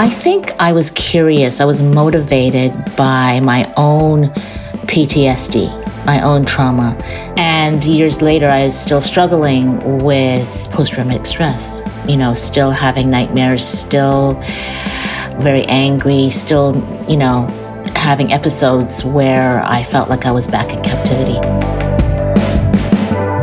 I think I was curious. I was motivated by my own PTSD, my own trauma. And years later, I was still struggling with post traumatic stress, you know, still having nightmares, still very angry, still, you know, having episodes where I felt like I was back in captivity.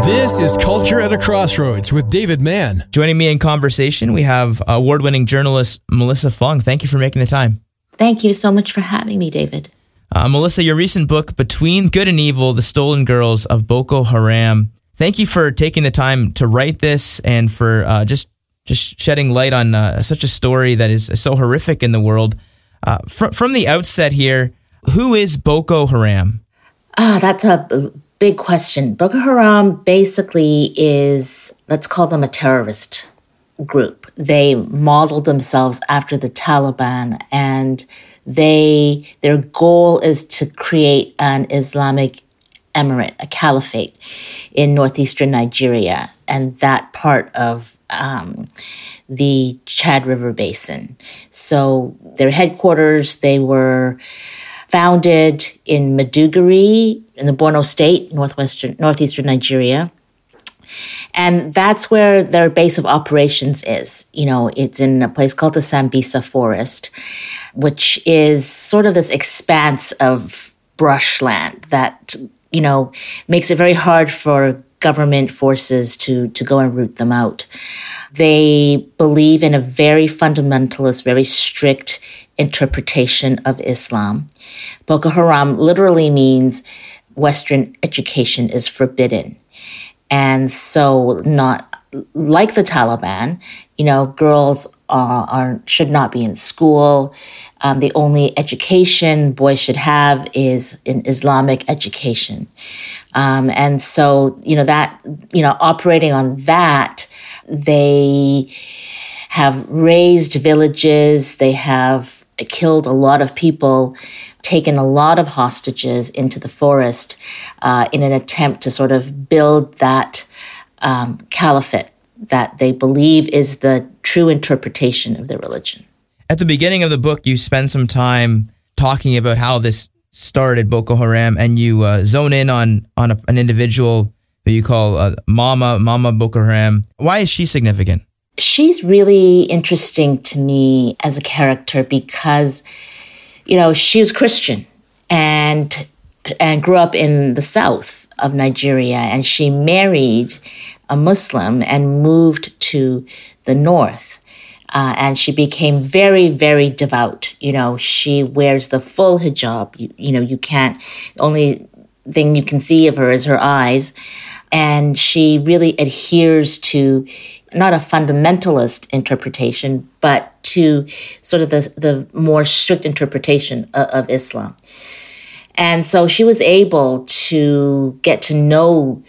This is Culture at a Crossroads with David Mann. Joining me in conversation, we have award winning journalist Melissa Fung. Thank you for making the time. Thank you so much for having me, David. Uh, Melissa, your recent book, Between Good and Evil The Stolen Girls of Boko Haram. Thank you for taking the time to write this and for uh, just just shedding light on uh, such a story that is so horrific in the world. Uh, fr- from the outset here, who is Boko Haram? Ah, that's a big question. Boko Haram basically is, let's call them a terrorist group. They modeled themselves after the Taliban and they their goal is to create an Islamic emirate, a caliphate in northeastern Nigeria and that part of um, the Chad River Basin. So their headquarters, they were founded in Maiduguri in the Borno State, northwestern northeastern Nigeria. And that's where their base of operations is. You know, it's in a place called the Sambisa Forest, which is sort of this expanse of brushland that, you know, makes it very hard for government forces to, to go and root them out. They believe in a very fundamentalist, very strict interpretation of Islam. Boko Haram literally means Western education is forbidden. And so, not like the Taliban, you know, girls are, are should not be in school. Um, the only education boys should have is an Islamic education. Um, and so, you know, that, you know, operating on that, they have razed villages, they have killed a lot of people, taken a lot of hostages into the forest uh, in an attempt to sort of build that um, caliphate that they believe is the true interpretation of their religion. At the beginning of the book, you spend some time talking about how this started Boko Haram, and you uh, zone in on on a, an individual that you call uh, Mama Mama Boko Haram. Why is she significant? She's really interesting to me as a character because, you know, she was Christian and and grew up in the south of Nigeria, and she married a Muslim and moved to the north. Uh, and she became very, very devout. You know, she wears the full hijab. You, you know, you can't, only thing you can see of her is her eyes. And she really adheres to not a fundamentalist interpretation, but to sort of the, the more strict interpretation of, of Islam. And so she was able to get to know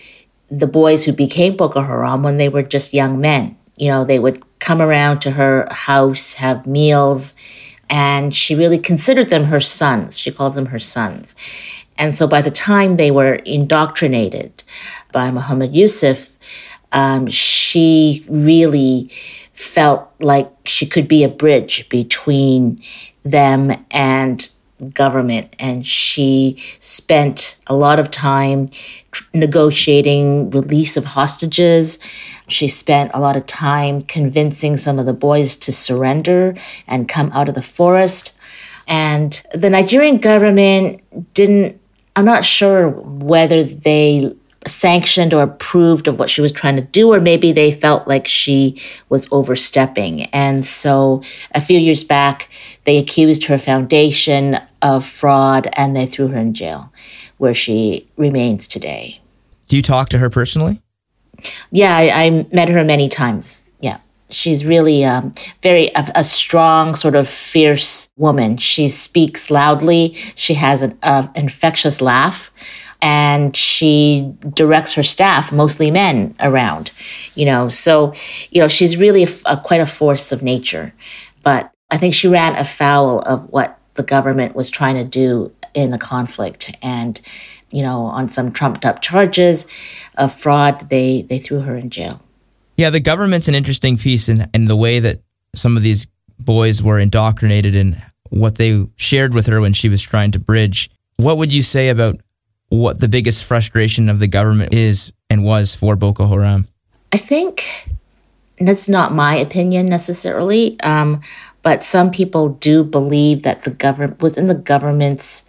the boys who became Boko Haram when they were just young men. You know, they would come around to her house, have meals, and she really considered them her sons. She calls them her sons. And so by the time they were indoctrinated by Muhammad Yusuf, um, she really felt like she could be a bridge between them and government. And she spent a lot of time negotiating release of hostages. She spent a lot of time convincing some of the boys to surrender and come out of the forest. And the Nigerian government didn't, I'm not sure whether they sanctioned or approved of what she was trying to do, or maybe they felt like she was overstepping. And so a few years back, they accused her foundation of fraud and they threw her in jail, where she remains today. Do you talk to her personally? Yeah, I, I met her many times. Yeah. She's really um, very a, a, strong, sort of fierce woman. She speaks loudly. She has an uh, infectious laugh and she directs her staff, mostly men, around. You know, so you know she's really a, a, quite a force of nature. But I think she ran afoul of what the government was trying to do in the conflict, and you know, on some trumped up charges of fraud, they they threw her in jail. Yeah, the government's an interesting piece in in the way that some of these boys were indoctrinated in what they shared with her when she was trying to bridge. What would you say about what the biggest frustration of the government is and was for Boko Haram? I think that's not my opinion necessarily, um, but some people do believe that the government was in the government's,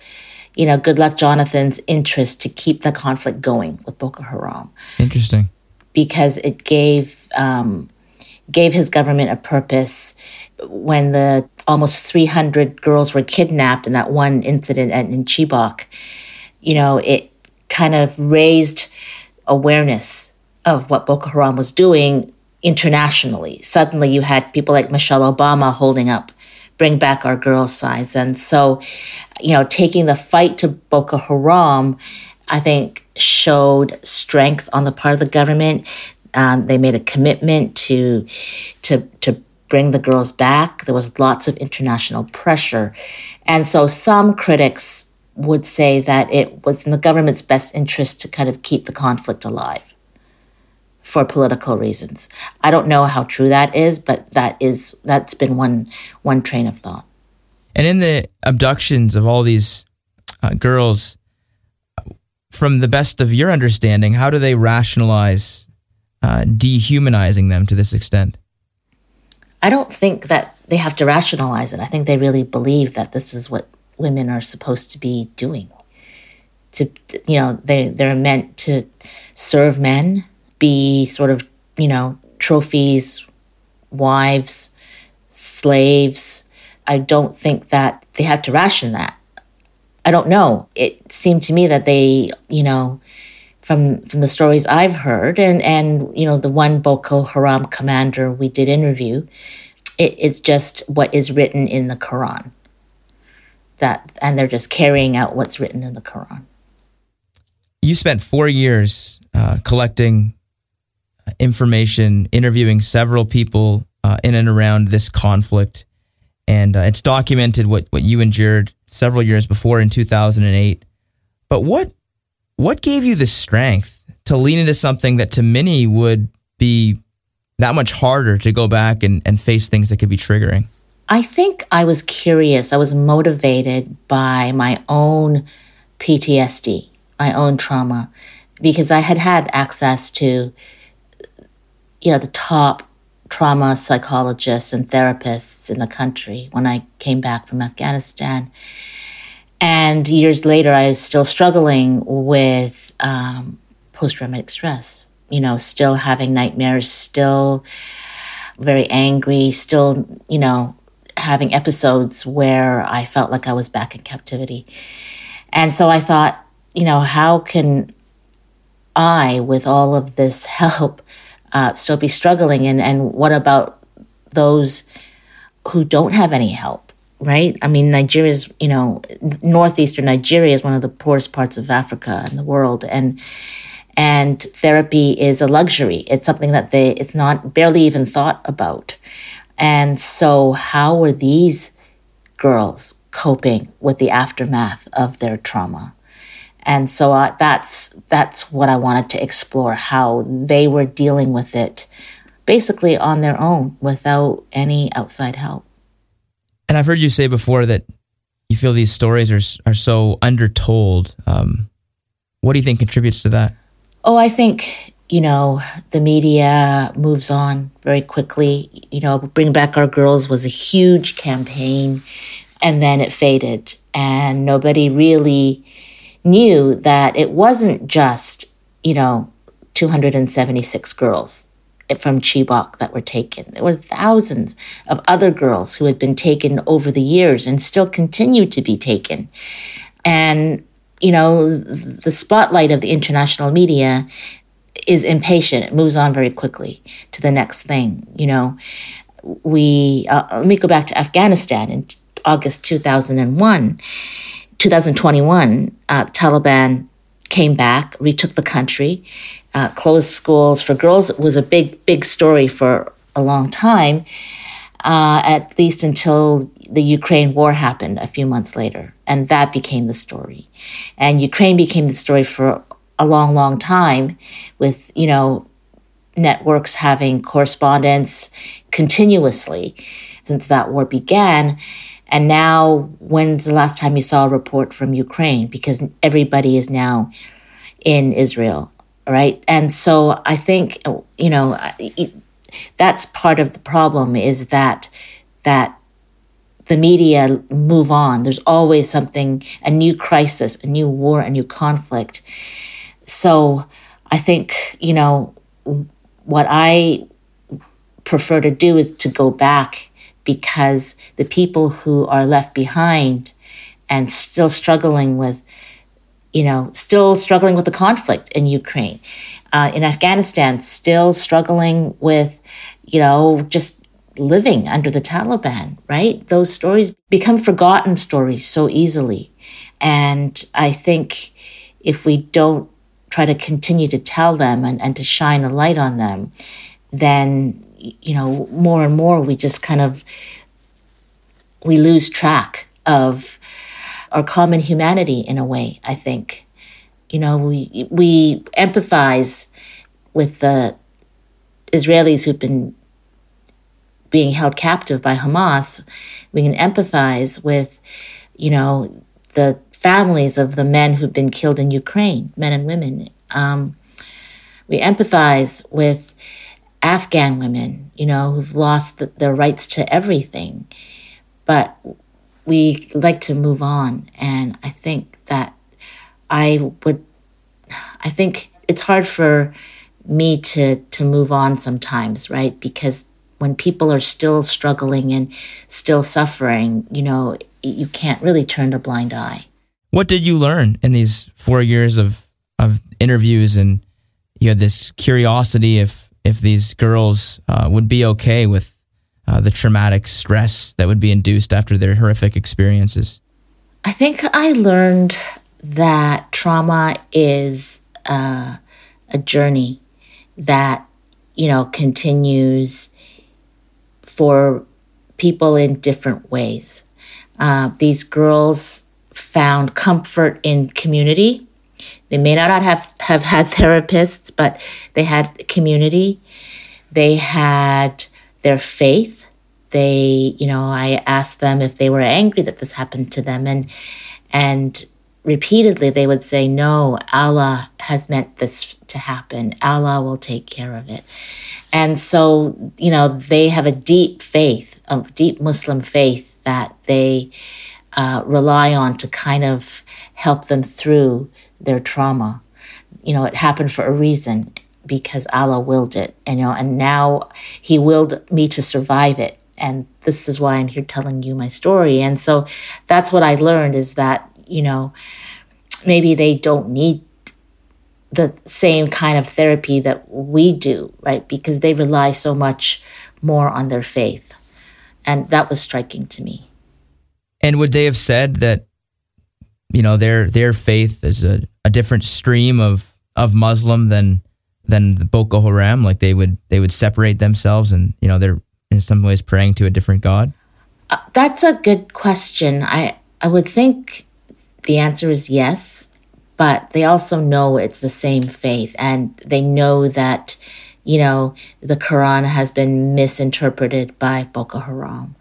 you know, Goodluck Jonathan's interest to keep the conflict going with Boko Haram. Interesting. Because it gave um, gave his government a purpose when the almost 300 girls were kidnapped in that one incident at, in Chibok. You know, it kind of raised awareness of what Boko Haram was doing internationally. Suddenly, you had people like Michelle Obama holding up bring back our girls signs. And so, you know, taking the fight to Boko Haram, I think showed strength on the part of the government. Um, they made a commitment to, to, to bring the girls back. There was lots of international pressure. And so some critics would say that it was in the government's best interest to kind of keep the conflict alive for political reasons. I don't know how true that is, but that is that's been one one train of thought. And in the abductions of all these uh, girls, from the best of your understanding, how do they rationalize uh, dehumanizing them to this extent? I don't think that they have to rationalize it. I think they really believe that this is what women are supposed to be doing. To you know, they they're meant to serve men be sort of, you know, trophies, wives, slaves. I don't think that they have to ration that. I don't know. It seemed to me that they, you know, from from the stories I've heard and and you know the one Boko Haram commander we did interview, it is just what is written in the Quran. That and they're just carrying out what's written in the Quran. You spent four years uh, collecting information, interviewing several people uh, in and around this conflict. And uh, it's documented what, what you endured several years before in 2008. But what what gave you the strength to lean into something that to many would be that much harder to go back and, and face things that could be triggering? I think I was curious. I was motivated by my own PTSD, my own trauma, because I had had access to you know, the top trauma psychologists and therapists in the country when I came back from Afghanistan. And years later, I was still struggling with um, post traumatic stress, you know, still having nightmares, still very angry, still, you know, having episodes where I felt like I was back in captivity. And so I thought, you know, how can I, with all of this help, uh, still be struggling? And, and what about those who don't have any help, right? I mean, Nigeria is, you know, northeastern Nigeria is one of the poorest parts of Africa and the world. And and therapy is a luxury. It's something that they it's not barely even thought about. And so how were these girls coping with the aftermath of their trauma? And so uh, that's that's what I wanted to explore how they were dealing with it basically on their own without any outside help. And I've heard you say before that you feel these stories are are so undertold. Um, what do you think contributes to that? Oh, I think you know the media moves on very quickly. You know, Bring Back Our Girls was a huge campaign, and then it faded, and nobody really knew that it wasn't just, you know, 276 girls from Chibok that were taken. There were thousands of other girls who had been taken over the years and still continue to be taken. And, you know, the spotlight of the international media is impatient. It moves on very quickly to the next thing. You know, we, uh, let me go back to Afghanistan in August 2001 2021, uh, Taliban came back, retook the country, uh, closed schools for girls. It was a big, big story for a long time, uh, at least until the Ukraine war happened a few months later. And that became the story. And Ukraine became the story for a long, long time with, you know, networks having correspondents continuously since that war began. And now, when's the last time you saw a report from Ukraine? Because everybody is now in Israel, right? And so I think, you know, that's part of the problem is that that the media move on. There's always something, a new crisis, a new war, a new conflict. So I think, you know, what I prefer to do is to go back because the people who are left behind and still struggling with, you know, still struggling with the conflict in Ukraine, uh, in Afghanistan, still struggling with, you know, just living under the Taliban, right? Those stories become forgotten stories so easily. And I think if we don't try to continue to tell them and, and to shine a light on them, then, you know, more and more we just kind of, we lose track of our common humanity in a way, I think. You know, we, we empathize with the Israelis who've been being held captive by Hamas, we can empathize with, you know, the families of the men who've been killed in Ukraine, men and women. Um, we empathize with Afghan women, you know, who've lost the, their rights to everything. But we like to move on. And I think that I would, I think it's hard for me to, to move on sometimes, right? Because when people are still struggling and still suffering, you know, you can't really turn a blind eye. What did you learn in these four years of, of interviews and you had this curiosity if if these girls uh, would be okay with uh, the traumatic stress that would be induced after their horrific experiences? I think I learned that trauma is uh, a journey that you know continues for people in different ways. Uh, these girls found comfort in community. They may not have, have had therapists, but they had community. They had their faith. They, you know, I asked them if they were angry that this happened to them, and and repeatedly they would say, "No, Allah has meant this to happen. Allah will take care of it." And so, you know, they have a deep faith, a deep Muslim faith that they uh, rely on to kind of help them through their trauma. You know, it happened for a reason because Allah willed it, and you know, and now He willed me to survive it, and this is why I'm here telling you my story. And so, that's what I learned is that you know, maybe they don't need the same kind of therapy that we do, right? Because they rely so much more on their faith. And that was striking to me. And would they have said that, you know, their their faith is a, a different stream of, of Muslim than than the Boko Haram? Like they would they would separate themselves and, you know, they're in some ways praying to a different God? Uh, that's a good question. I I would think the answer is yes but they also know it's the same faith and they know that you know the quran has been misinterpreted by boko haram.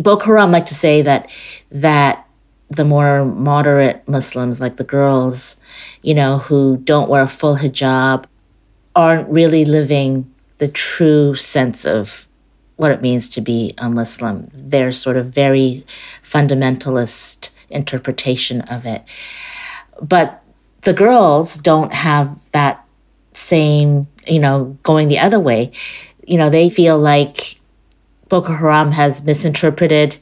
Boko haram like to say that that the more moderate muslims like the girls you know who don't wear a full hijab aren't really living the true sense of what it means to be a muslim. Their sort of very fundamentalist interpretation of it. But the girls don't have that same, you know, going the other way. You know, they feel like Boko Haram has misinterpreted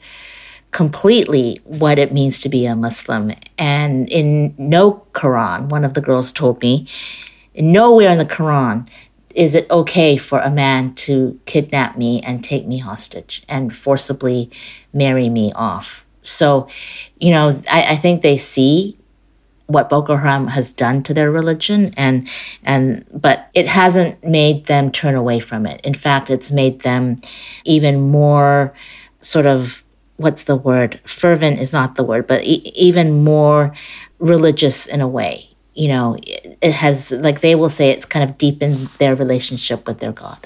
completely what it means to be a Muslim. And in no Quran, one of the girls told me, nowhere in the Quran is it okay for a man to kidnap me and take me hostage and forcibly marry me off. So, you know, I, I think they see what Boko Haram has done to their religion and and but it hasn't made them turn away from it. In fact, it's made them even more sort of what's the word? Fervent is not the word, but e- even more religious in a way. you know, it has, like they will say, it's kind of deepened their relationship with their God.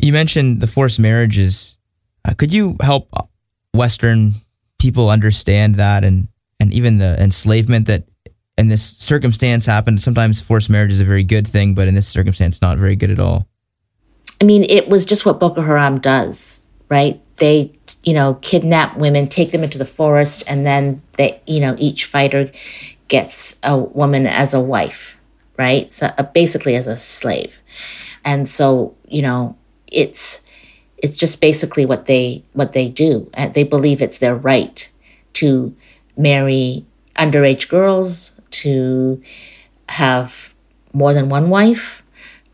You mentioned the forced marriages. Uh, could you help Western people understand that and, and even the enslavement that in this circumstance happened? Sometimes forced marriage is a very good thing, but in this circumstance, not very good at all. I mean, it was just what Boko Haram does, right? They, you know, kidnap women, take them into the forest, and then they, you know, each fighter gets a woman as a wife, right? So uh, basically as a slave. And so, you know, it's it's just basically what they what they do. And they believe it's their right to marry underage girls, to have more than one wife.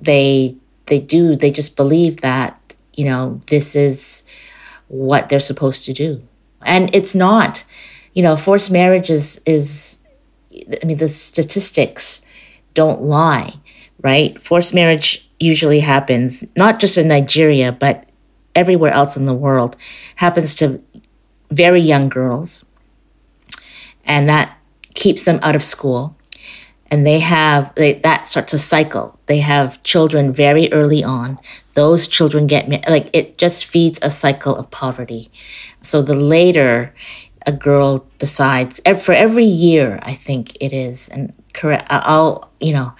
They they do they just believe that, you know, this is what they're supposed to do. And it's not. You know, forced marriage is is I mean, the statistics don't lie, right? Forced marriage usually happens not just in Nigeria, but everywhere else in the world, happens to very young girls. And that keeps them out of school. And they have, they, that starts a cycle. They have children very early on. Those children get, like, it just feeds a cycle of poverty. So the later a girl decides for every year i think it is and correct i'll you know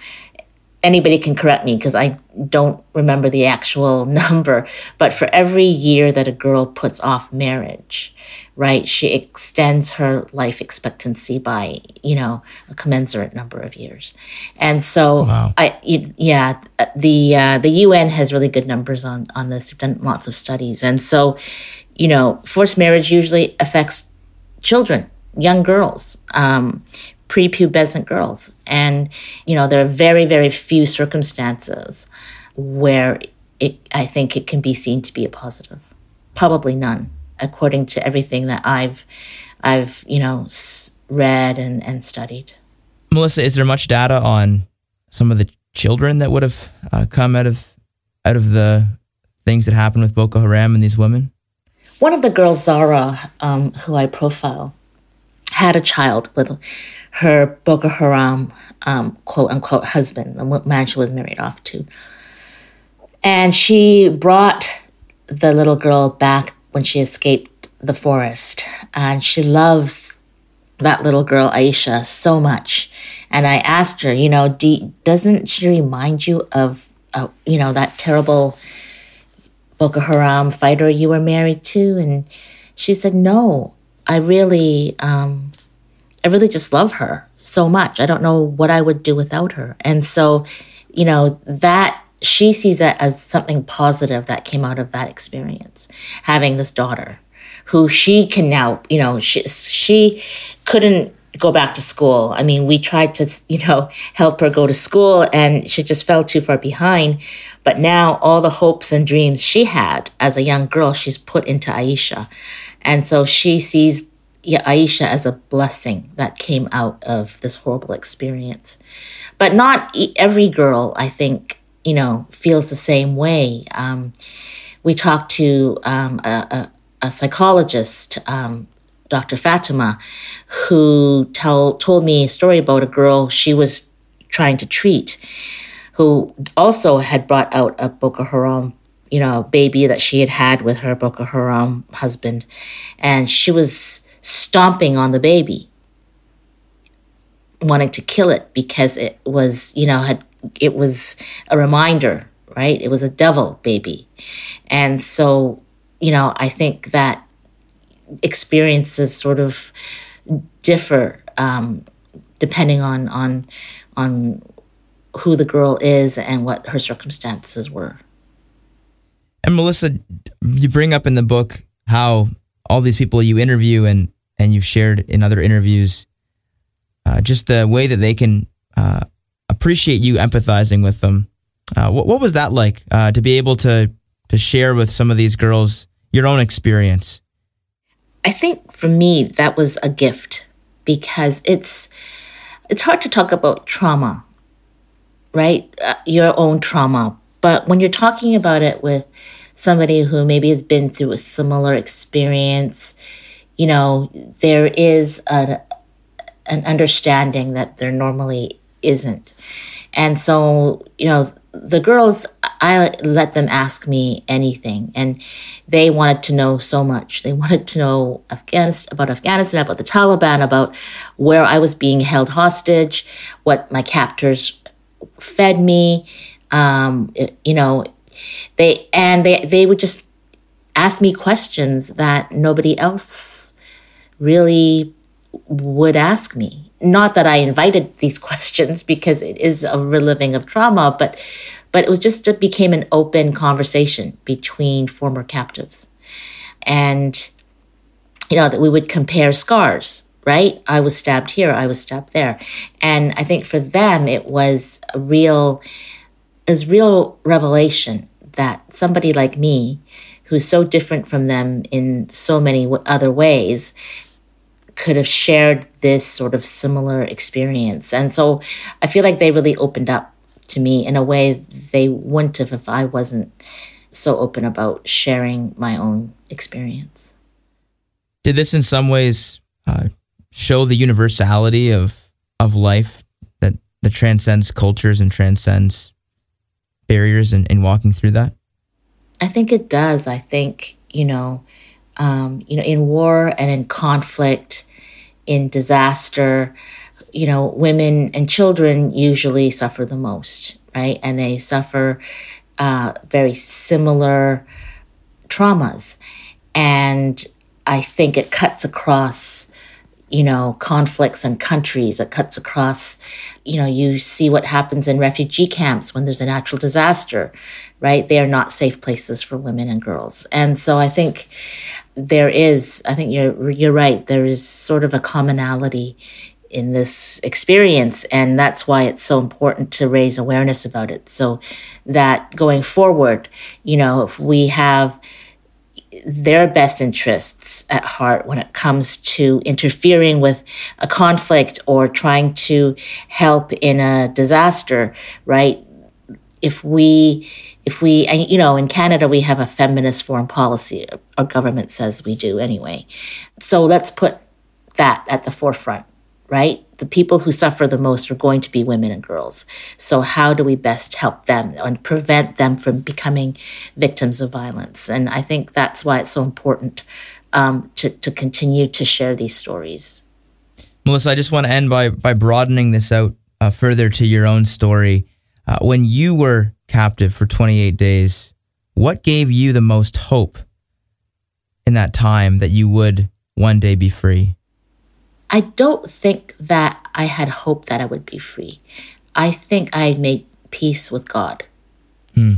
anybody can correct me because i don't remember the actual number but for every year that a girl puts off marriage right she extends her life expectancy by you know a commensurate number of years. And so wow. i yeah the uh, the un has really good numbers on on this. They've done lots of studies. And so you know forced marriage usually affects children, young girls, um, prepubescent girls. And, you know, there are very, very few circumstances where it, I think it can be seen to be a positive. Probably none, according to everything that I've, I've, you know, read and, and studied. Melissa, is there much data on some of the children that would have uh, come out of out of the things that happened with Boko Haram and these women? One of the girls, Zara, um, who I profile, had a child with her Boko Haram um, quote unquote husband, the man she was married off to. And she brought the little girl back when she escaped the forest. And she loves that little girl, Aisha, so much. And I asked her, you know, do, doesn't she remind you of, uh, you know, that terrible Boko Haram fighter you were married to? And she said, No, I really, um, I really just love her so much. I don't know what I would do without her. And so, you know, that she sees it as something positive that came out of that experience, having this daughter who she can now, you know, she, she couldn't go back to school. I mean, we tried to, you know, help her go to school and she just fell too far behind. But now all the hopes and dreams she had as a young girl, she's put into Aisha. And so she sees Aisha as a blessing that came out of this horrible experience. But not every girl, I think, you know, feels the same way. Um, we talked to um, a, a, a, psychologist, um, Dr. Fatima, who tell, told me a story about a girl she was trying to treat who also had brought out a Boko Haram, you know, baby that she had had with her Boko Haram husband. And she was stomping on the baby, wanting to kill it because it was, you know, had it was a reminder, right? It was a devil baby. And so, you know, I think that experiences sort of differ um, depending on on on who the girl is and what her circumstances were. And Melissa, you bring up in the book how all these people you interview and and you've shared in other interviews, uh, just the way that they can uh, appreciate you empathizing with them. Uh, what, what was that like uh, to be able to to share with some of these girls your own experience? I think for me that was a gift because it's it's hard to talk about trauma right? Uh, your own trauma. But when you're talking about it with somebody who maybe has been through a similar experience, you know, there is a, an understanding that there normally isn't. And so, you know, the girls, I let them ask me anything, and they wanted to know so much. They wanted to know Afghanistan, about Afghanistan, about the Taliban, about where I was being held hostage, what my captors fed me. Um, you know, they and they they would just ask me questions that nobody else really would ask me. Not that I invited these questions because it is a reliving of trauma, but but it was just it became an open conversation between former captives. And you know, that we would compare scars, right? I was stabbed here, I was stabbed there. And I think for them it was a real is real revelation that somebody like me who's so different from them in so many other ways could have shared this sort of similar experience. And so I feel like they really opened up to me in a way they wouldn't have if I wasn't so open about sharing my own experience. Did this in some ways uh, show the universality of of life that that transcends cultures and transcends barriers in, in walking through that? I think it does. I think, you know, um, you know, in war and in conflict, in disaster, you know, women and children usually suffer the most, right? And they suffer uh, very similar traumas. And I think it cuts across, you know, conflicts and countries. It cuts across, you know, you see what happens in refugee camps when there's a natural disaster, right? They are not safe places for women and girls. And so I think there is i think you're you're right there is sort of a commonality in this experience and that's why it's so important to raise awareness about it so that going forward you know if we have their best interests at heart when it comes to interfering with a conflict or trying to help in a disaster right? If we if we and you know in canada we have a feminist foreign policy our government says we do anyway. So let's put that at the forefront right? The people who suffer the most are going to be women and girls. So how do we best help them and prevent them from becoming victims of violence? And i think that's why it's so important um, to, to continue to share these stories. Melissa i just want to end by by broadening this out uh, further to your own story. Uh, when you were captive for 28 days, what gave you the most hope in that time that you would one day be free? I don't think that I had hope that I would be free. I think I made peace with God. Hmm.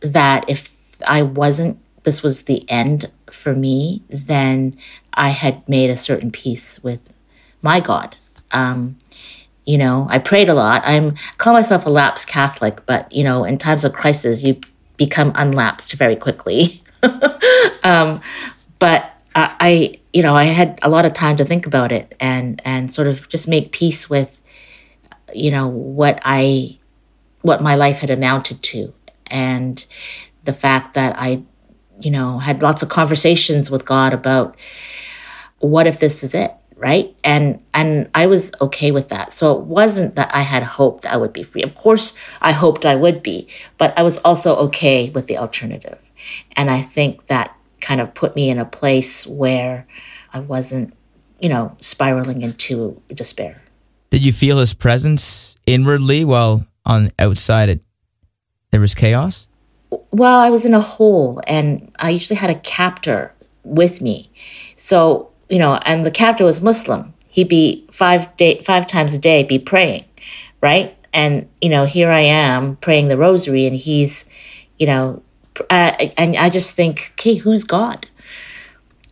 That if I wasn't, this was the end for me, then I had made a certain peace with my God. Um, you know, I prayed a lot. I'm call myself a lapsed Catholic, but you know, in times of crisis, you become unlapsed very quickly. um, but I, I, you know, I had a lot of time to think about it and and sort of just make peace with, you know, what I, what my life had amounted to, and the fact that I, you know, had lots of conversations with God about what if this is it right? And and i was okay with that. So it wasn't that i had hope that i would be free. Of course i hoped i would be but i was also okay with the alternative. And i think that kind of put me in a place where i wasn't you know spiraling into despair did you feel his presence inwardly while on outside it there was chaos well i was in a hole and i usually had a captor with me so you know, and the captor was Muslim. He'd be five day, five times a day, be praying, right? And you know, here I am praying the rosary, and he's, you know, uh, and I just think, okay, who's God?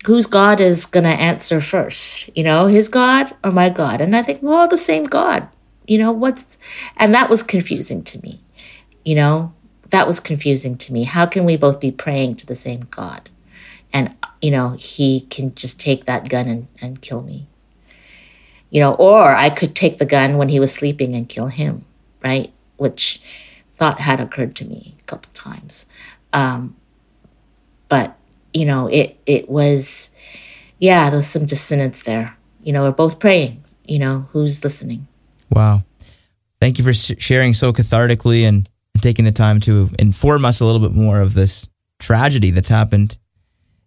Whose God is gonna answer first? You know, his God or my God? And I think we're all the same God. You know what's, and that was confusing to me. You know, that was confusing to me. How can we both be praying to the same God? and you know he can just take that gun and, and kill me you know or i could take the gun when he was sleeping and kill him right which thought had occurred to me a couple times um, but you know it it was yeah there's some dissonance there you know we're both praying you know who's listening wow thank you for sharing so cathartically and taking the time to inform us a little bit more of this tragedy that's happened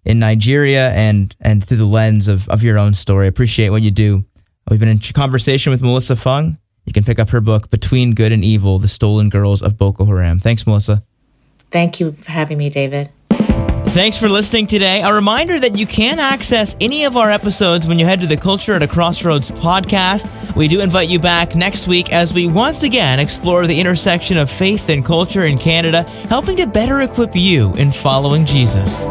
in Nigeria and and through the lens of, of your own story. Appreciate what you do. We've been in conversation with Melissa Fung. You can pick up her book, Between Good and Evil The Stolen Girls of Boko Haram. Thanks, Melissa. Thank you for having me, David. Thanks for listening today. A reminder that you can access any of our episodes when you head to the Culture at a Crossroads podcast. We do invite you back next week as we once again explore the intersection of faith and culture in Canada, helping to better equip you in following Jesus.